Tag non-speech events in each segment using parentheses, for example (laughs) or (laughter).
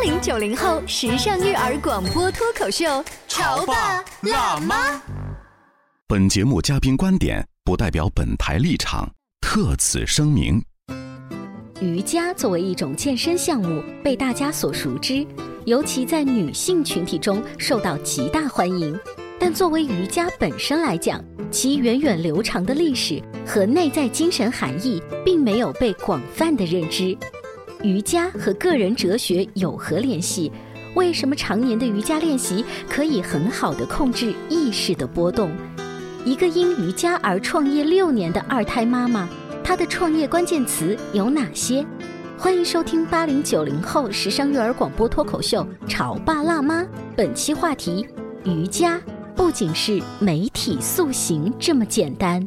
八零九零后时尚育儿广播脱口秀，潮爸辣妈。本节目嘉宾观点不代表本台立场，特此声明。瑜伽作为一种健身项目被大家所熟知，尤其在女性群体中受到极大欢迎。但作为瑜伽本身来讲，其源远流长的历史和内在精神含义并没有被广泛的认知。瑜伽和个人哲学有何联系？为什么常年的瑜伽练习可以很好的控制意识的波动？一个因瑜伽而创业六年的二胎妈妈，她的创业关键词有哪些？欢迎收听八零九零后时尚育儿广播脱口秀《潮爸辣妈》，本期话题：瑜伽不仅是美体塑形这么简单。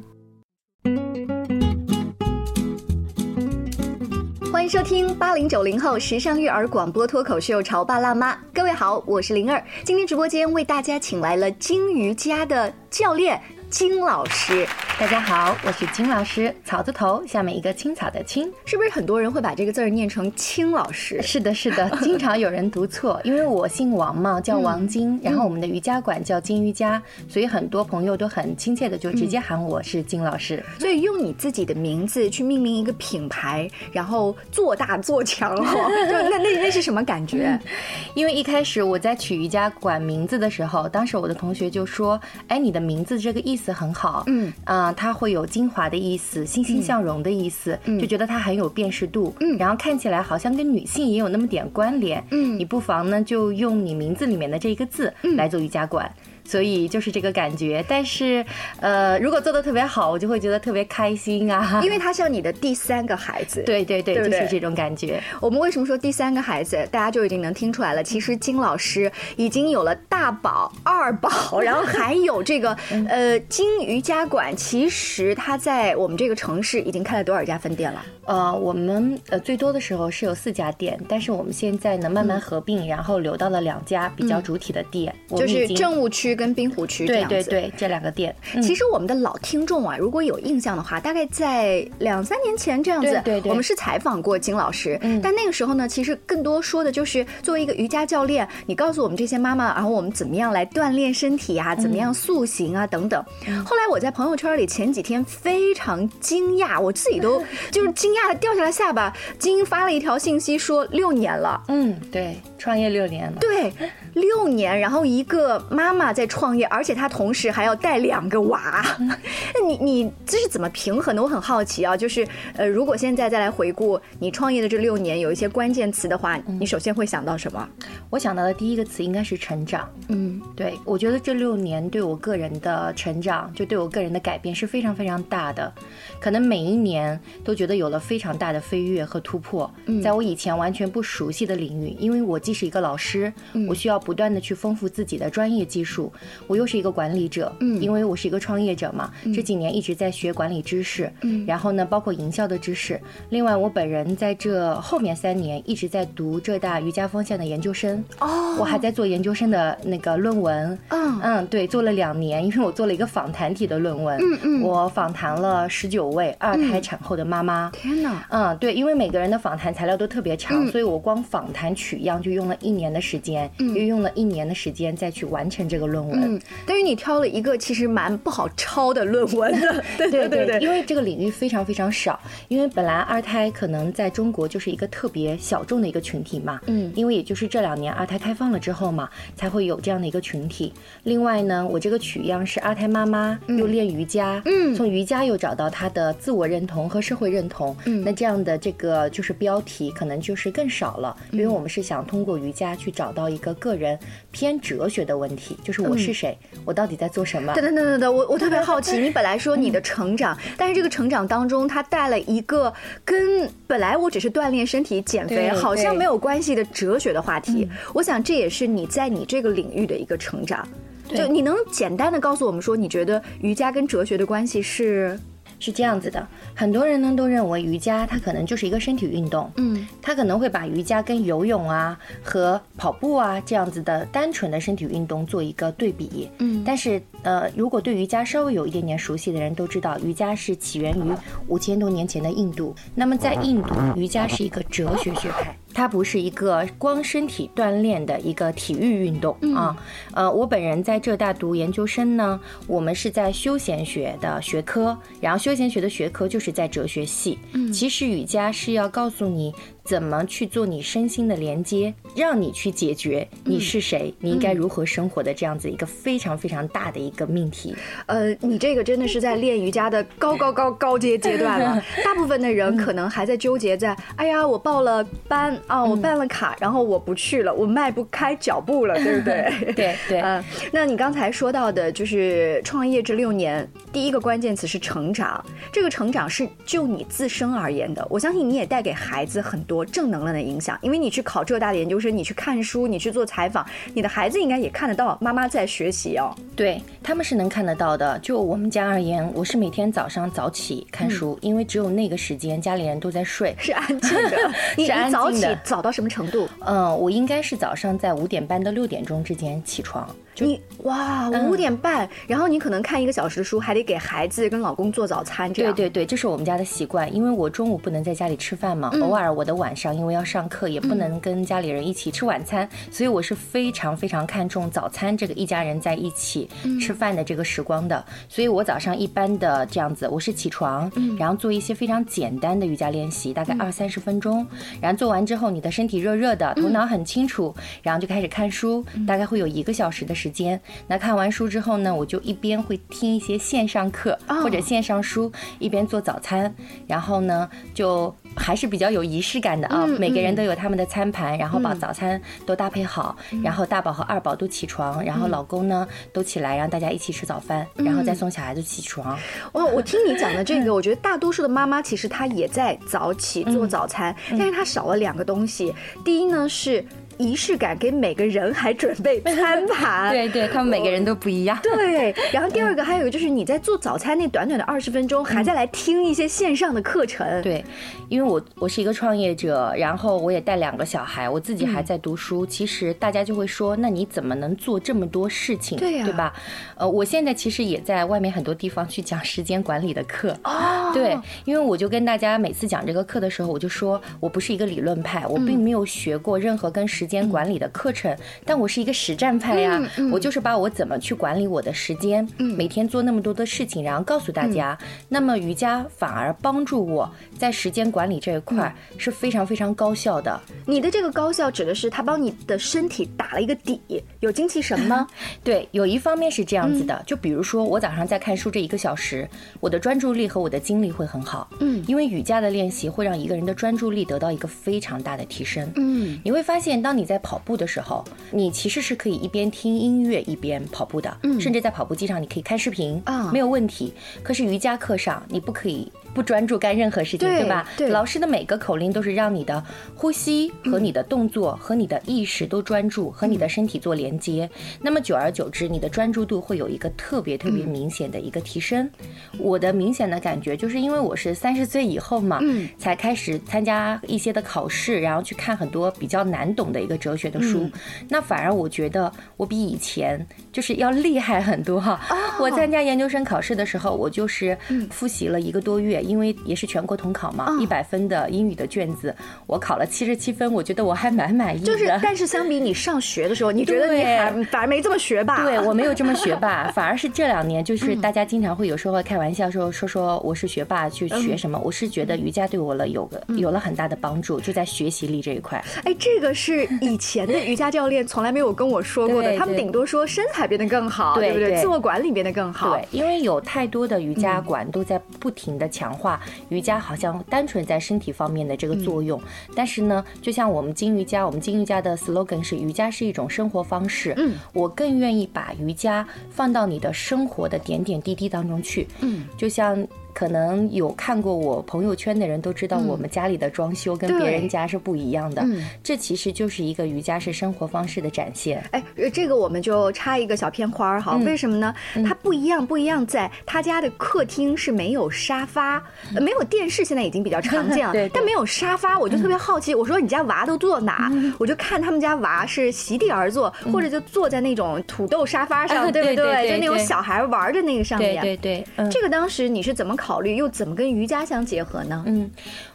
欢迎收听八零九零后时尚育儿广播脱口秀《潮爸辣妈》，各位好，我是灵儿。今天直播间为大家请来了金瑜伽的教练金老师。大家好，我是金老师，草字头下面一个青草的青，是不是很多人会把这个字儿念成青老师？是的，是的，(laughs) 经常有人读错，因为我姓王嘛，叫王金，然后我们的瑜伽馆叫金瑜伽，所以很多朋友都很亲切的就直接喊我是金老师。所以用你自己的名字去命名一个品牌，然后做大做强 (laughs) 那那那是什么感觉？(laughs) 因为一开始我在取瑜伽馆名字的时候，当时我的同学就说：“哎，你的名字这个意思很好，嗯啊。”它会有精华的意思，欣欣向荣的意思，就觉得它很有辨识度，嗯，然后看起来好像跟女性也有那么点关联，嗯，你不妨呢就用你名字里面的这一个字来做瑜伽馆。所以就是这个感觉，但是，呃，如果做的特别好，我就会觉得特别开心啊，因为他像你的第三个孩子，(laughs) 对对对，就是这种感觉。我们为什么说第三个孩子？大家就已经能听出来了。其实金老师已经有了大宝、(laughs) 二宝，(laughs) 然后还有这个呃金瑜伽馆。其实它在我们这个城市已经开了多少家分店了？呃，我们呃最多的时候是有四家店，但是我们现在呢慢慢合并，然后留到了两家比较主体的店，就是政务区。跟滨湖区这样子，对对对，这两个店。其实我们的老听众啊，如果有印象的话，大概在两三年前这样子，对对，我们是采访过金老师。嗯，但那个时候呢，其实更多说的就是作为一个瑜伽教练，你告诉我们这些妈妈，然后我们怎么样来锻炼身体啊，怎么样塑形啊等等。后来我在朋友圈里前几天非常惊讶，我自己都 (laughs) 就是惊讶的掉下来下巴。金发了一条信息说六年了，嗯，对，创业六年了，对。六年，然后一个妈妈在创业，而且她同时还要带两个娃，(laughs) 那你你这是怎么平衡的？我很好奇啊。就是呃，如果现在再来回顾你创业的这六年，有一些关键词的话，你首先会想到什么？我想到的第一个词应该是成长。嗯，对，我觉得这六年对我个人的成长，就对我个人的改变是非常非常大的。可能每一年都觉得有了非常大的飞跃和突破。在我以前完全不熟悉的领域，因为我既是一个老师，我需要。不断的去丰富自己的专业技术，我又是一个管理者，嗯，因为我是一个创业者嘛，这几年一直在学管理知识，嗯，然后呢，包括营销的知识。另外，我本人在这后面三年一直在读浙大瑜伽方向的研究生，哦，我还在做研究生的那个论文，嗯。嗯，对，做了两年，因为我做了一个访谈体的论文，嗯嗯，我访谈了十九位二胎产后的妈妈，天哪，嗯，对，因为每个人的访谈材料都特别长，所以我光访谈取样就用了一年的时间，嗯，因为。用了一年的时间再去完成这个论文。嗯，但是你挑了一个其实蛮不好抄的论文的，(laughs) 对对对对，因为这个领域非常非常少，因为本来二胎可能在中国就是一个特别小众的一个群体嘛，嗯，因为也就是这两年二胎开放了之后嘛，才会有这样的一个群体。另外呢，我这个取样是二胎妈妈又练瑜伽，嗯，从瑜伽又找到她的自我认同和社会认同，嗯，那这样的这个就是标题可能就是更少了，因为我们是想通过瑜伽去找到一个个人偏哲学的问题，就是我是谁，我到底在做什么？等等等等等，我我特别 (laughs) 好奇，你本来说你的成长，但是这个成长当中，它带了一个跟本来我只是锻炼身体、减肥好像没有关系的哲学的话题。我想这也是你在你这个领域的一个成长。就你能简单的告诉我们说，你觉得瑜伽跟哲学的关系是？是这样子的，很多人呢都认为瑜伽它可能就是一个身体运动，嗯，他可能会把瑜伽跟游泳啊和跑步啊这样子的单纯的身体运动做一个对比，嗯，但是呃，如果对瑜伽稍微有一点点熟悉的人都知道，瑜伽是起源于五千多年前的印度，那么在印度，瑜伽是一个哲学学派。它不是一个光身体锻炼的一个体育运动啊，呃，我本人在浙大读研究生呢，我们是在休闲学的学科，然后休闲学的学科就是在哲学系。嗯，其实瑜伽是要告诉你。怎么去做你身心的连接，让你去解决你是谁，你应该如何生活的这样子一个非常非常大的一个命题。呃，你这个真的是在练瑜伽的高高高高阶阶段了。(laughs) 大部分的人可能还在纠结在，哎呀，我报了班啊，我办了卡，然后我不去了，我迈不开脚步了，对不对？对 (laughs) 对。嗯，(laughs) 那你刚才说到的就是创业这六年，第一个关键词是成长。这个成长是就你自身而言的，我相信你也带给孩子很多。多正能量的影响，因为你去考浙大的研究生，你去看书，你去做采访，你的孩子应该也看得到妈妈在学习哦。对他们是能看得到的。就我们家而言，我是每天早上早起看书，因为只有那个时间家里人都在睡，是安静的。(laughs) 你早起早到什么程度？嗯，我应该是早上在五点半到六点钟之间起床。你哇，五点半，然后你可能看一个小时的书，还得给孩子跟老公做早餐，这样。对对对，这是我们家的习惯，因为我中午不能在家里吃饭嘛，偶尔我的晚上因为要上课，也不能跟家里人一起吃晚餐，所以我是非常非常看重早餐这个一家人在一起吃饭的这个时光的。所以我早上一般的这样子，我是起床，然后做一些非常简单的瑜伽练习，大概二三十分钟，然后做完之后，你的身体热热的，头脑很清楚，然后就开始看书，大概会有一个小时的。时间，那看完书之后呢，我就一边会听一些线上课或者线上书，一边做早餐，然后呢就。还是比较有仪式感的啊！每个人都有他们的餐盘，然后把早餐都搭配好，然后大宝和二宝都起床，然后老公呢都起来，让大家一起吃早饭，然后再送小孩子起床。哦，我听你讲的这个，我觉得大多数的妈妈其实她也在早起做早餐，但是她少了两个东西。第一呢是。仪式感给每个人还准备餐盘，对 (laughs) 对，他们每个人都不一样。(laughs) 对，然后第二个还有就是你在做早餐那短短的二十分钟，还在来听一些线上的课程。对，因为我我是一个创业者，然后我也带两个小孩，我自己还在读书。其实大家就会说，那你怎么能做这么多事情？对呀，对吧？呃，我现在其实也在外面很多地方去讲时间管理的课。哦，对，因为我就跟大家每次讲这个课的时候，我就说我不是一个理论派，我并没有学过任何跟时时间管理的课程，但我是一个实战派呀，我就是把我怎么去管理我的时间，每天做那么多的事情，然后告诉大家。那么瑜伽反而帮助我在时间管理这一块是非常非常高效的。你的这个高效指的是它帮你的身体打了一个底，有精气神吗？(laughs) 对，有一方面是这样子的，就比如说我早上在看书这一个小时，我的专注力和我的精力会很好。嗯，因为瑜伽的练习会让一个人的专注力得到一个非常大的提升。嗯，你会发现当你在跑步的时候，你其实是可以一边听音乐一边跑步的，甚至在跑步机上你可以看视频啊，没有问题。可是瑜伽课上你不可以。不专注干任何事情，对吧？对，老师的每个口令都是让你的呼吸和你的动作和你的意识都专注，和你的身体做连接。那么久而久之，你的专注度会有一个特别特别明显的一个提升。我的明显的感觉就是因为我是三十岁以后嘛，嗯，才开始参加一些的考试，然后去看很多比较难懂的一个哲学的书。那反而我觉得我比以前就是要厉害很多哈。我参加研究生考试的时候，我就是复习了一个多月。因为也是全国统考嘛，一百分的英语的卷子，我考了七十七分，我觉得我还蛮满意的。就是，但是相比你上学的时候，你觉得你还反而没这么学霸？对我没有这么学霸，(laughs) 反而是这两年，就是大家经常会有时候会开玩笑说说说我是学霸去学什么，我是觉得瑜伽对我了有个有了很大的帮助，就在学习力这一块。哎，这个是以前的瑜伽教练从来没有跟我说过的，他们顶多说身材变得更好，对不对？自我管理变得更好。对，因为有太多的瑜伽馆都在不停的强化瑜伽，好像单纯在身体方面的这个作用。但是呢，就像我们金瑜伽，我们金瑜伽的 slogan 是瑜伽是一种生活方式。嗯，我更愿意把瑜伽放到你的生活的点点滴滴当中去。嗯，就像。可能有看过我朋友圈的人都知道，我们家里的装修跟别人家是不一样的。这其实就是一个瑜伽式生活方式的展现。哎，这个我们就插一个小片花儿哈。为什么呢？它不一样，不一样在他家的客厅是没有沙发，没有电视，现在已经比较常见了。(laughs) 但没有沙发，我就特别好奇。我说你家娃都坐哪？我就看他们家娃是席地而坐，或者就坐在那种土豆沙发上，对不对？就那种小孩玩的那个上面。对对对。这个当时你是怎么？考虑又怎么跟瑜伽相结合呢？嗯，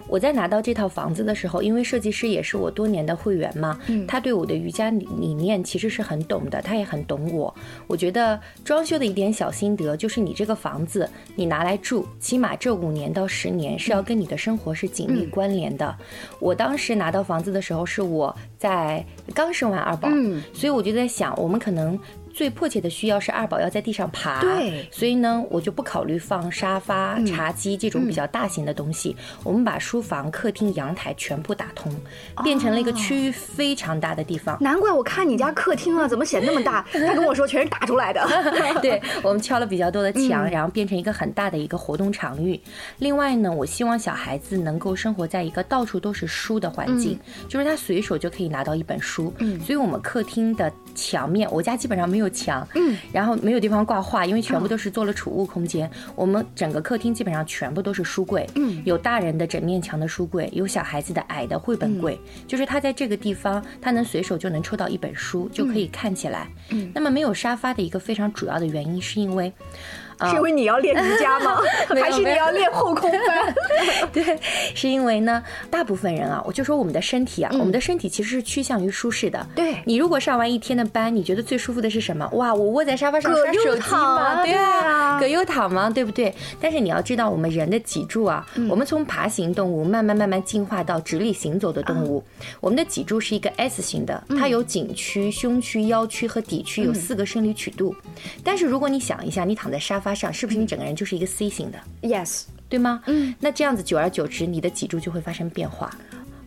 我在拿到这套房子的时候，因为设计师也是我多年的会员嘛，嗯，他对我的瑜伽理理念其实是很懂的，他也很懂我。我觉得装修的一点小心得就是，你这个房子你拿来住，起码这五年到十年是要跟你的生活是紧密关联的。我当时拿到房子的时候是我在刚生完二宝，嗯，所以我就在想，我们可能。最迫切的需要是二宝要在地上爬，对，所以呢，我就不考虑放沙发、茶几这种比较大型的东西。我们把书房、客厅、阳台全部打通，变成了一个区域非常大的地方。难怪我看你家客厅啊，怎么显那么大？(laughs) 他跟我说全是打出来的。(laughs) 对，我们敲了比较多的墙，然后变成一个很大的一个活动场域。另外呢，我希望小孩子能够生活在一个到处都是书的环境，就是他随手就可以拿到一本书。嗯，所以我们客厅的墙面，我家基本上没有。墙，嗯，然后没有地方挂画，因为全部都是做了储物空间。我们整个客厅基本上全部都是书柜，嗯，有大人的整面墙的书柜，有小孩子的矮的绘本柜，就是他在这个地方，他能随手就能抽到一本书，就可以看起来。嗯，那么没有沙发的一个非常主要的原因，是因为。是因为你要练瑜伽吗？(laughs) 还是你要练后空翻？(laughs) 对，是因为呢，大部分人啊，我就说我们的身体啊，我们的身体其实是趋向于舒适的。对，你如果上完一天的班，你觉得最舒服的是什么？哇，我窝在沙发上刷手机吗？对啊，葛优躺吗？对不对？但是你要知道，我们人的脊柱啊，我们从爬行动物慢慢慢慢进化到直立行走的动物，我们的脊柱是一个 S 型的，它有颈区、胸区、腰区和底区，有四个生理曲度。但是如果你想一下，你躺在沙发。上是不是你整个人就是一个 C 型的？Yes，对吗？嗯，那这样子久而久之，你的脊柱就会发生变化。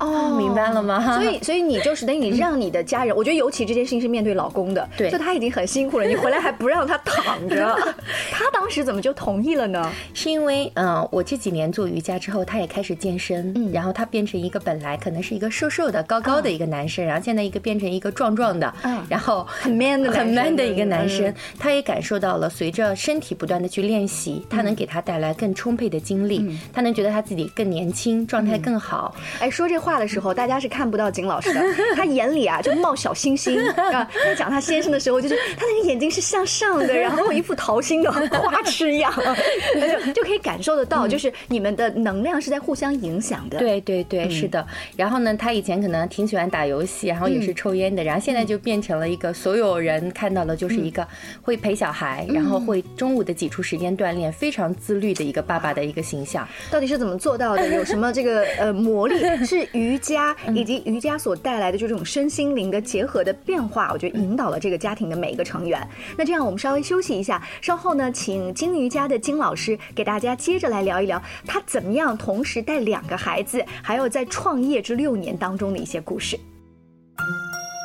哦，明白了吗？所以，所以你就是等于你让你的家人，(laughs) 我觉得尤其这件事情是面对老公的，对，就他已经很辛苦了，你回来还不让他躺着，(laughs) 他当时怎么就同意了呢？是因为，嗯，我这几年做瑜伽之后，他也开始健身，嗯，然后他变成一个本来可能是一个瘦瘦的、高高的一个男生，然后现在一个变成一个壮壮的，嗯，然后很 man 的、很 man 的一个男生，他也感受到了，随着身体不断的去练习，他能给他带来更充沛的精力，他能觉得他自己更年轻，状态更好。哎，说这话的时候，大家是。看不到景老师的，他眼里啊就冒小星星啊。在讲他先生的时候，就是他那个眼睛是向上的，然后一副桃心的花痴样 (laughs) (laughs) 就就可以感受得到，就是你们的能量是在互相影响的。对对对，是的。然后呢，他以前可能挺喜欢打游戏，然后也是抽烟的，然后现在就变成了一个所有人看到的就是一个会陪小孩，然后会中午的挤出时间锻炼，非常自律的一个爸爸的一个形象。到底是怎么做到的？有什么这个呃魔力？(laughs) 是瑜伽？以及瑜伽所带来的就这种身心灵的结合的变化，我觉得引导了这个家庭的每一个成员。那这样我们稍微休息一下，稍后呢，请金瑜伽的金老师给大家接着来聊一聊他怎么样同时带两个孩子，还有在创业这六年当中的一些故事。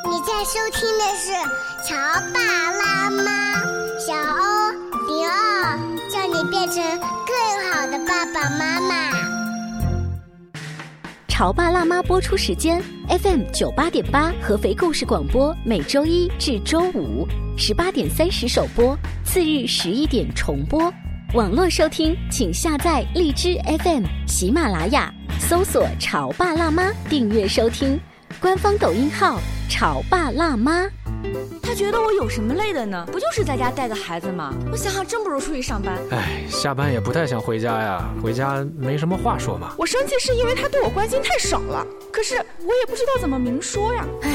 你在收听的是《乔爸拉妈》，小欧零二，叫你变成更好的爸爸妈妈。潮爸辣妈播出时间：FM 九八点八，合肥故事广播，每周一至周五十八点三十首播，次日十一点重播。网络收听，请下载荔枝 FM、喜马拉雅，搜索“潮爸辣妈”订阅收听。官方抖音号“潮爸辣妈”。他觉得我有什么累的呢？不就是在家带个孩子吗？我想想，真不如出去上班。哎，下班也不太想回家呀，回家没什么话说嘛。我生气是因为他对我关心太少了，可是我也不知道怎么明说呀。哎，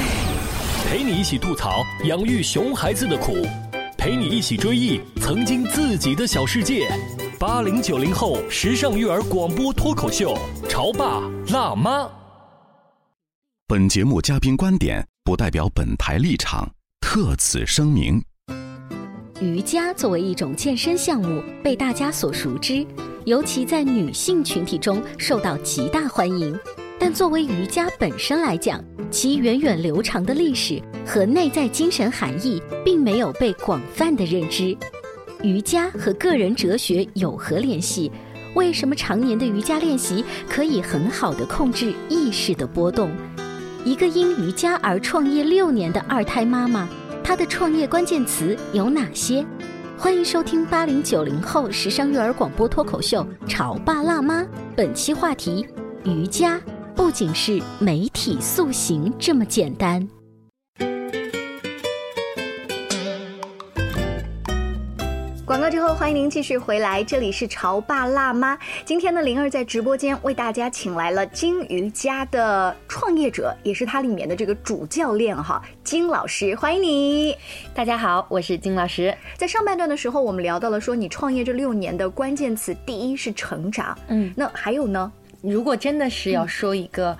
陪你一起吐槽养育熊孩子的苦，陪你一起追忆曾经自己的小世界。八零九零后时尚育儿广播脱口秀，潮爸辣妈。本节目嘉宾观点不代表本台立场，特此声明。瑜伽作为一种健身项目被大家所熟知，尤其在女性群体中受到极大欢迎。但作为瑜伽本身来讲，其源远流长的历史和内在精神含义并没有被广泛的认知。瑜伽和个人哲学有何联系？为什么常年的瑜伽练习可以很好的控制意识的波动？一个因瑜伽而创业六年的二胎妈妈，她的创业关键词有哪些？欢迎收听八零九零后时尚育儿广播脱口秀《潮爸辣妈》，本期话题：瑜伽不仅是美体塑形这么简单。之后，欢迎您继续回来，这里是潮爸辣妈。今天呢，灵儿在直播间为大家请来了金瑜伽的创业者，也是它里面的这个主教练哈，金老师，欢迎你。大家好，我是金老师。在上半段的时候，我们聊到了说你创业这六年的关键词，第一是成长，嗯，那还有呢？如果真的是要说一个。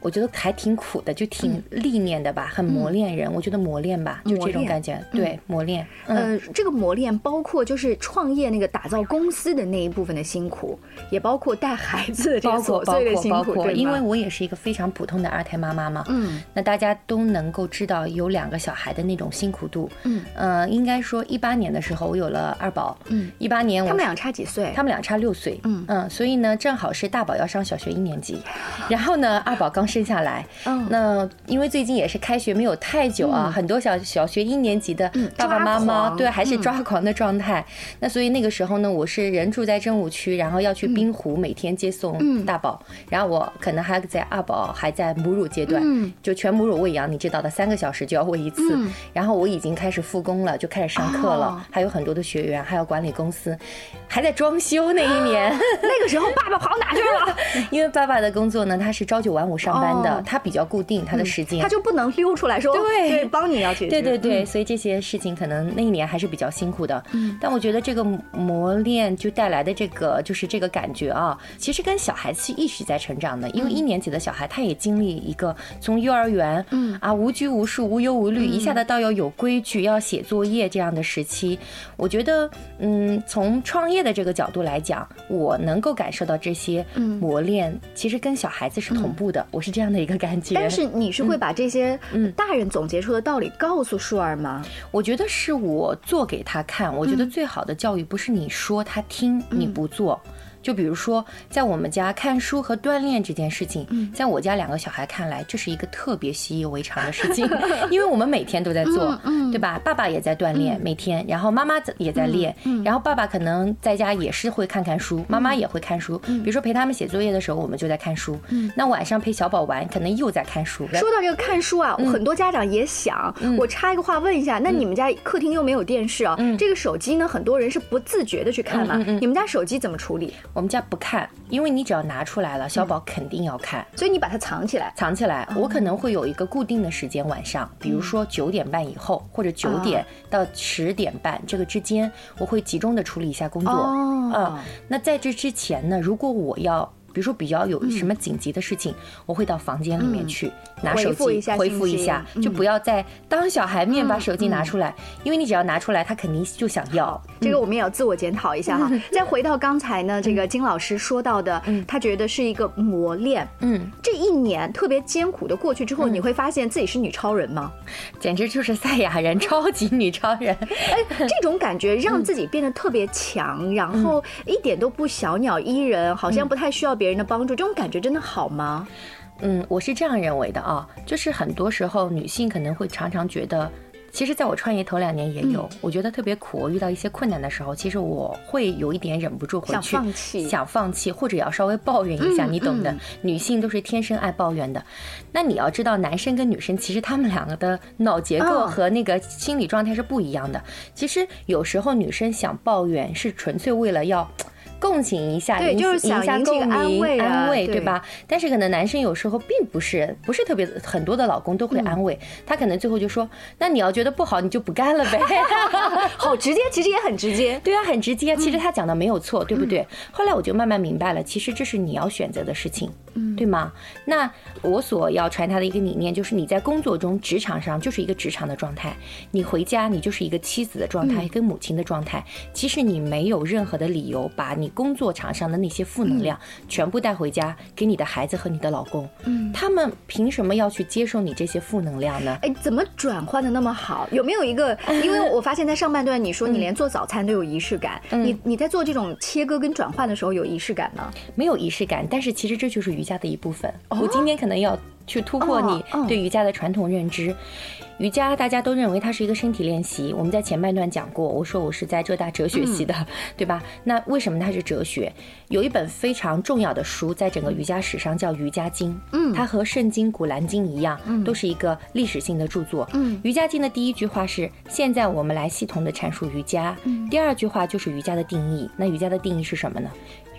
我觉得还挺苦的，就挺历练的吧，很磨练人。我觉得磨练吧，就这种感觉，对，磨练。呃，这个磨练包括就是创业那个打造公司的那一部分的辛苦，也包括带孩子的这个琐碎的辛苦。因为我也是一个非常普通的二胎妈妈嘛，嗯，那大家都能够知道有两个小孩的那种辛苦度，嗯，呃，应该说一八年的时候我有了二宝，嗯，一八年我他们俩差几岁？他们俩差六岁，嗯嗯，所以呢，正好是大宝要上小学一年级，然后呢，二宝刚。生下来，嗯那因为最近也是开学没有太久啊，很多小小学一年级的爸爸妈妈对还是抓狂的状态。那所以那个时候呢，我是人住在政务区，然后要去滨湖每天接送大宝，然后我可能还在二宝还在母乳阶段，就全母乳喂养，你知道的，三个小时就要喂一次。然后我已经开始复工了，就开始上课了，还有很多的学员，还有管理公司，还在装修那一年。那个时候爸爸跑哪去了？(laughs) 因为爸爸的工作呢，他是朝九晚五上。班的，他比较固定他的时间，他就不能溜出来说对，帮你要解决。对对对，所以这些事情可能那一年还是比较辛苦的。嗯，但我觉得这个磨练就带来的这个就是这个感觉啊，其实跟小孩子是一直在成长的。因为一年级的小孩他也经历一个从幼儿园，嗯啊无拘无束、无忧无虑，一下子到要有规矩、要写作业这样的时期。我觉得，嗯，从创业的这个角度来讲，我能够感受到这些磨练，其实跟小孩子是同步的。我是。这样的一个感觉，但是你是会把这些大人总结出的道理告诉舒儿吗？我觉得是我做给他看。我觉得最好的教育不是你说他听，你不做。就比如说，在我们家看书和锻炼这件事情，在我家两个小孩看来，这是一个特别习以为常的事情，(laughs) 因为我们每天都在做，对吧？爸爸也在锻炼，每天，然后妈妈也在练，然后爸爸可能在家也是会看看书，妈妈也会看书。比如说陪他们写作业的时候，我们就在看书。那晚上陪小宝玩，可能又在看书。说到这个看书啊，很多家长也想，我插一个话问一下，那你们家客厅又没有电视啊？这个手机呢，很多人是不自觉的去看嘛？你们家手机怎么处理？我们家不看，因为你只要拿出来了，小宝肯定要看，所以你把它藏起来，藏起来。我可能会有一个固定的时间，晚上，比如说九点半以后，或者九点到十点半这个之间，我会集中的处理一下工作。啊，那在这之前呢，如果我要。比如说比较有什么紧急的事情，我会到房间里面去拿手机回复一下，就不要再当小孩面把手机拿出来，因为你只要拿出来，他肯定就想要。这个我们也要自我检讨一下哈。(laughs) 再回到刚才呢，这个金老师说到的，他觉得是一个磨练。嗯，这一年特别艰苦的过去之后，你会发现自己是女超人吗？简直就是赛亚人，超级女超人。(laughs) 哎，这种感觉让自己变得特别强，然后一点都不小鸟依人，好像不太需要。别人的帮助，这种感觉真的好吗？嗯，我是这样认为的啊，就是很多时候女性可能会常常觉得。其实，在我创业头两年也有，我觉得特别苦。我遇到一些困难的时候，其实我会有一点忍不住回去想放弃，想放弃，或者要稍微抱怨一下，你懂的。女性都是天生爱抱怨的。那你要知道，男生跟女生其实他们两个的脑结构和那个心理状态是不一样的。其实有时候女生想抱怨，是纯粹为了要。共情一下，对，就是引下共鸣，安慰，对吧？但是可能男生有时候并不是，不是特别很多的老公都会安慰他，可能最后就说：“那你要觉得不好，你就不干了呗。(laughs) ”好直接，其实也很直接，(laughs) 对啊，很直接。其实他讲的没有错，对不对？后来我就慢慢明白了，其实这是你要选择的事情，对吗？那我所要传达的一个理念就是，你在工作中、职场上就是一个职场的状态，你回家你就是一个妻子的状态，跟母亲的状态。其实你没有任何的理由把你。工作场上的那些负能量，全部带回家给你的孩子和你的老公，嗯，他们凭什么要去接受你这些负能量呢？哎，怎么转换的那么好？有没有一个？因为我发现，在上半段你说你连做早餐都有仪式感，你你在做这种切割跟转换的时候有仪式感吗？没有仪式感，但是其实这就是瑜伽的一部分。我今天可能要去突破你对瑜伽的传统认知。瑜伽大家都认为它是一个身体练习。我们在前半段讲过，我说我是在浙大哲学系的，对吧？那为什么它是哲学？有一本非常重要的书，在整个瑜伽史上叫《瑜伽经》，嗯，它和《圣经》《古兰经》一样，都是一个历史性的著作。嗯，《瑜伽经》的第一句话是：现在我们来系统的阐述瑜伽。第二句话就是瑜伽的定义。那瑜伽的定义是什么呢？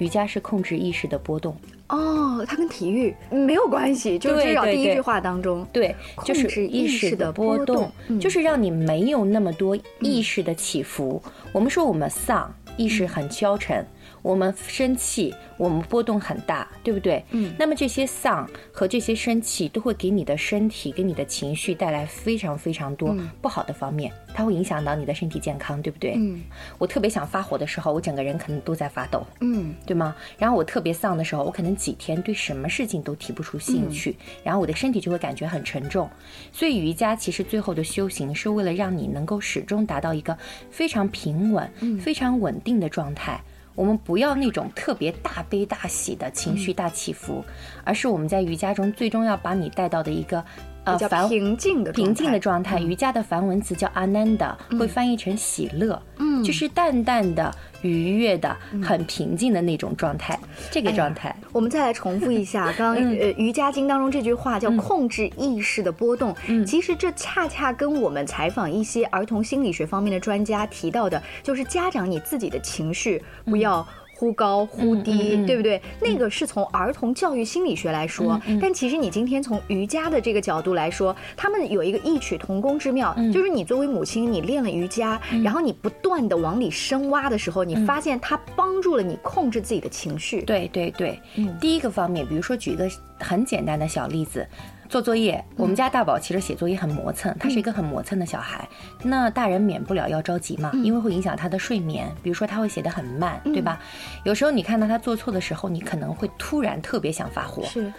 瑜伽是控制意识的波动。哦，它跟体育没有关系，就是至少第一句话当中，对，就是意识的波动，就是让你没有那么多意识的起伏。我们说我们丧，意识很消沉。我们生气，我们波动很大，对不对？嗯。那么这些丧和这些生气都会给你的身体、给你的情绪带来非常非常多不好的方面，它会影响到你的身体健康，对不对？嗯。我特别想发火的时候，我整个人可能都在发抖，嗯，对吗？然后我特别丧的时候，我可能几天对什么事情都提不出兴趣，然后我的身体就会感觉很沉重。所以瑜伽其实最后的修行是为了让你能够始终达到一个非常平稳、非常稳定的状态。我们不要那种特别大悲大喜的情绪大起伏，而是我们在瑜伽中最终要把你带到的一个呃平静的平静的状态。瑜伽的梵文词叫 Ananda，会翻译成喜乐，嗯，就是淡淡的。愉悦的、很平静的那种状态，这个状态。我们再来重复一下，(laughs) 刚刚呃《瑜伽经》当中这句话叫“控制意识的波动”。嗯，其实这恰恰跟我们采访一些儿童心理学方面的专家提到的，就是家长你自己的情绪不要。忽高忽低，对不对？那个是从儿童教育心理学来说，但其实你今天从瑜伽的这个角度来说，他们有一个异曲同工之妙，就是你作为母亲，你练了瑜伽，然后你不断的往里深挖的时候，你发现它帮助了你控制自己的情绪。对对对，第一个方面，比如说举一个很简单的小例子。做作业，我们家大宝其实写作业很磨蹭，他是一个很磨蹭的小孩。那大人免不了要着急嘛，因为会影响他的睡眠。比如说他会写得很慢，对吧？有时候你看到他做错的时候，你可能会突然特别想发火。是。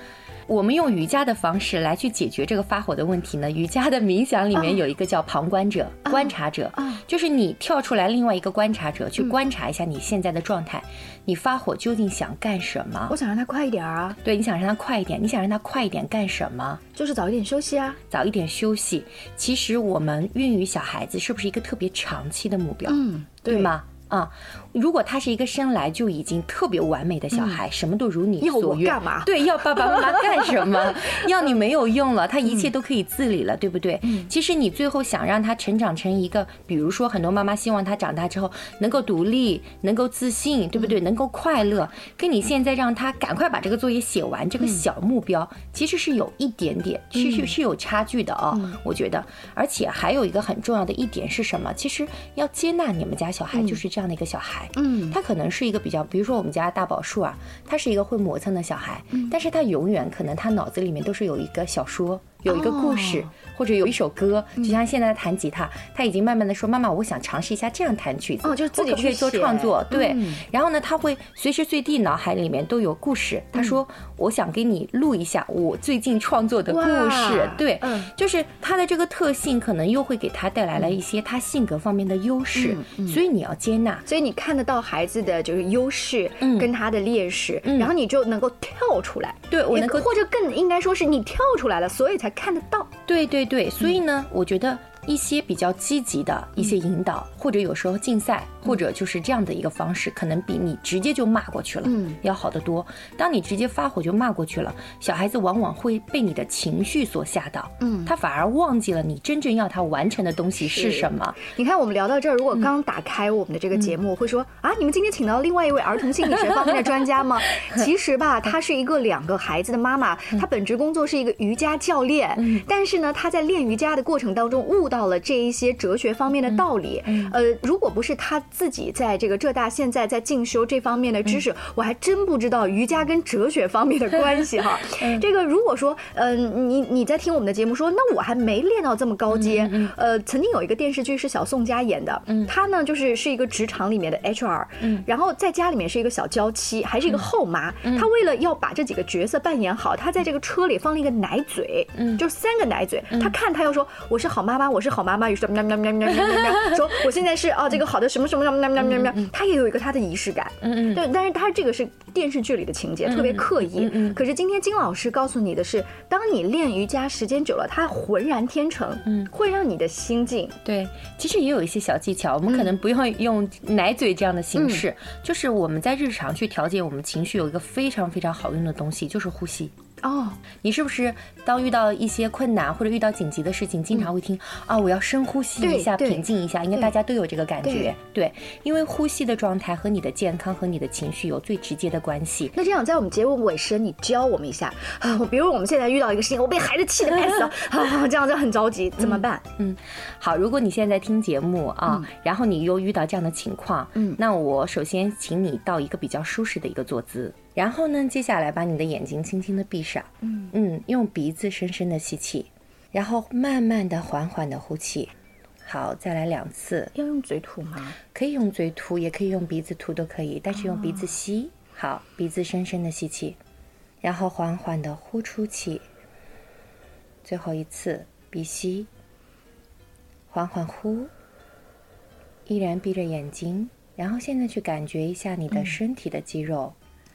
我们用瑜伽的方式来去解决这个发火的问题呢？瑜伽的冥想里面有一个叫旁观者、观察者，就是你跳出来另外一个观察者去观察一下你现在的状态，你发火究竟想干什么？我想让他快一点啊！对，你想让他快一点，你想让他快一点干什么？就是早一点休息啊！早一点休息。其实我们孕育小孩子是不是一个特别长期的目标？嗯，对吗？啊，如果他是一个生来就已经特别完美的小孩，什么都如你所愿，干嘛？对，要爸爸妈妈干什么？要你没有用了，他一切都可以自理了，对不对？其实你最后想让他成长成一个，比如说很多妈妈希望他长大之后能够独立，能够自信，对不对？能够快乐，跟你现在让他赶快把这个作业写完这个小目标，其实是有一点点，是是是有差距的哦。我觉得，而且还有一个很重要的一点是什么？其实要接纳你们家小孩就是这样。这样的一个小孩，嗯，他可能是一个比较，比如说我们家大宝树啊，他是一个会磨蹭的小孩，嗯，但是他永远可能他脑子里面都是有一个小说。有一个故事，或者有一首歌，就像现在弹吉他，他已经慢慢的说：“妈妈，我想尝试一下这样弹曲子。”哦，就是自己可以做创作，对。然后呢，他会随时随地脑海里面都有故事。他说：“我想给你录一下我最近创作的故事。”对，就是他的这个特性，可能又会给他带来了一些他性格方面的优势。所以你要接纳，所以你看得到孩子的就是优势跟他的劣势，然后你就能够跳出来。对，我能够，或者更应该说是你跳出来了，所以才。看得到，对对对，所以呢，我觉得一些比较积极的一些引导，或者有时候竞赛，或者就是这样的一个方式，可能比你直接就骂过去了，嗯，要好得多。当你直接发火就骂过去了，小孩子往往会被你的情绪所吓到，嗯，他反而忘记了你真正要他完成的东西是什么。你看，我们聊到这儿，如果刚打开我们的这个节目，会说啊，你们今天请到另外一位儿童心理学方面的专家吗？(laughs) 其实吧，她是一个两个孩子的妈妈，她本职工作是一个瑜伽教练，但是呢，她在练瑜伽的过程当中悟到了这一些哲学方面的道理。呃，如果不是他自己在这个浙大现在在进修这方面的知识，我还真不知道瑜伽跟哲学方面的关系哈。(laughs) 这个如果说，嗯，你你在听我们的节目说，那我还没练到这么高阶。呃，曾经有一个电视剧是小宋佳演的，她呢就是是一个职场里面的 HR，然后在家里面是一个小娇妻，还是一个后妈。她为了要把这几个角色扮演好，她在这个车里放了一个奶嘴，就是三个奶嘴。她看她要说我是好妈妈，我是好妈妈，于是喵喵喵喵喵喵喵，说我现在是哦这个好的什么什么什么喵喵喵喵。她也有一个她的仪式感，嗯嗯，对，但是她这个是电视剧里的情节，特别刻意。可是今天金老师告诉你的是，当你练瑜伽时间久了，它浑然天成，嗯，会让你的心境。对，其实也有一些小技巧，我们可能不用用奶嘴这样的形式，就是我们在日常去调节我们情绪，有一个非常非常好用的东西，就是呼吸。哦，你是不是当遇到一些困难或者遇到紧急的事情，经常会听啊，我要深呼吸一下，平静一下？应该大家都有这个感觉，对，因为呼吸的状态和你的健康和你的情绪有最直接的关系。那这样，在我们节目尾声，你教我们一下啊，比如我们现在遇到一个事情，我被孩子气得 (laughs) 半死了，啊，这样就很着急，怎么办？嗯，好，如果你现在听节目啊，然后你又遇到这样的情况，嗯，那我首先请你到一个比较舒适的一个坐姿。然后呢，接下来把你的眼睛轻轻的闭上，嗯嗯，用鼻子深深的吸气，然后慢慢的、缓缓的呼气。好，再来两次。要用嘴吐吗？可以用嘴吐，也可以用鼻子吐，都可以。但是用鼻子吸。好，鼻子深深的吸气，然后缓缓的呼出气。最后一次，鼻吸，缓缓呼，依然闭着眼睛。然后现在去感觉一下你的身体的肌肉。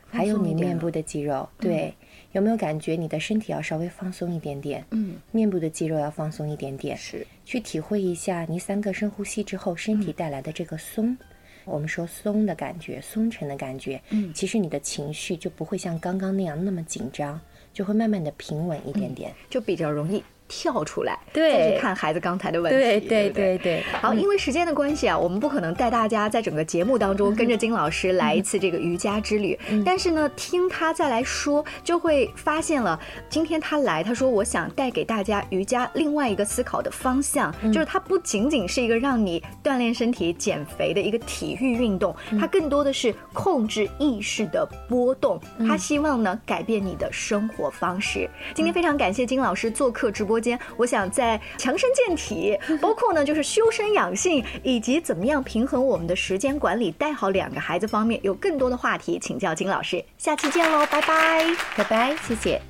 还有你面部的肌肉，对，有没有感觉你的身体要稍微放松一点点？嗯，面部的肌肉要放松一点点，是，去体会一下你三个深呼吸之后身体带来的这个松，我们说松的感觉，松沉的感觉，嗯，其实你的情绪就不会像刚刚那样那么紧张，就会慢慢的平稳一点点，就比较容易。跳出来，对，再去看孩子刚才的问题，对对对对。好，因为时间的关系啊，我们不可能带大家在整个节目当中跟着金老师来一次这个瑜伽之旅。但是呢，听他再来说，就会发现了，今天他来，他说我想带给大家瑜伽另外一个思考的方向，就是它不仅仅是一个让你锻炼身体、减肥的一个体育运动，它更多的是控制意识的波动。他希望呢，改变你的生活方式。今天非常感谢金老师做客直播。间，我想在强身健体，(laughs) 包括呢就是修身养性，以及怎么样平衡我们的时间管理，带好两个孩子方面，有更多的话题请教金老师。下期见喽，拜拜，拜拜，谢谢。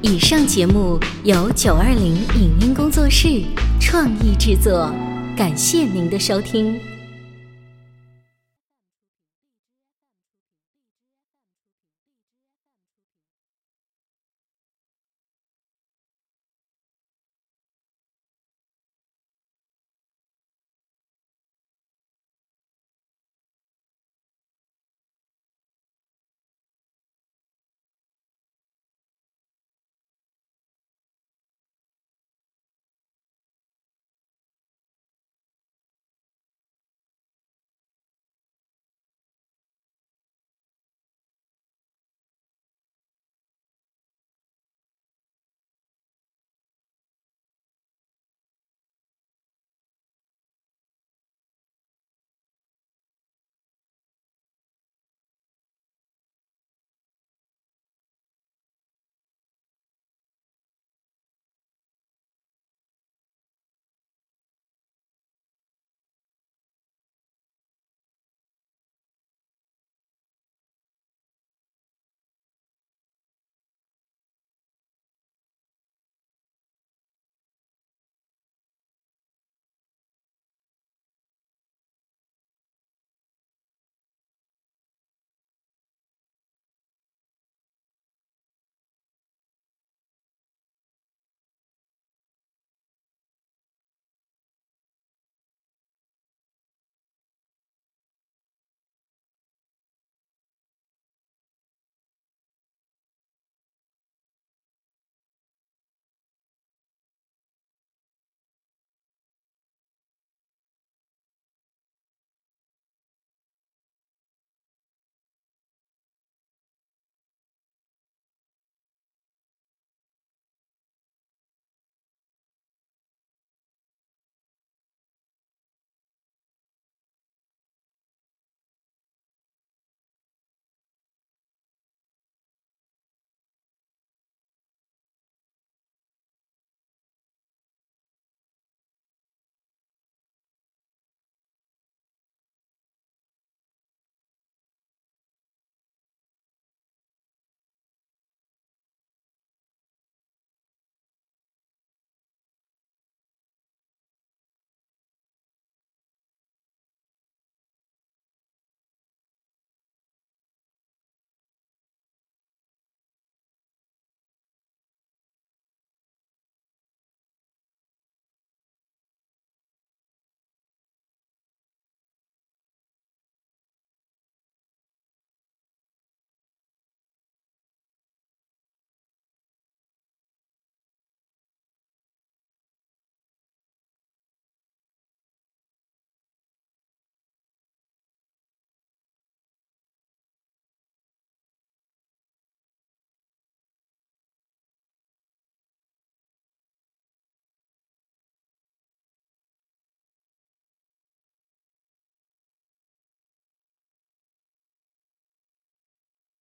以上节目由九二零影音工作室创意制作，感谢您的收听。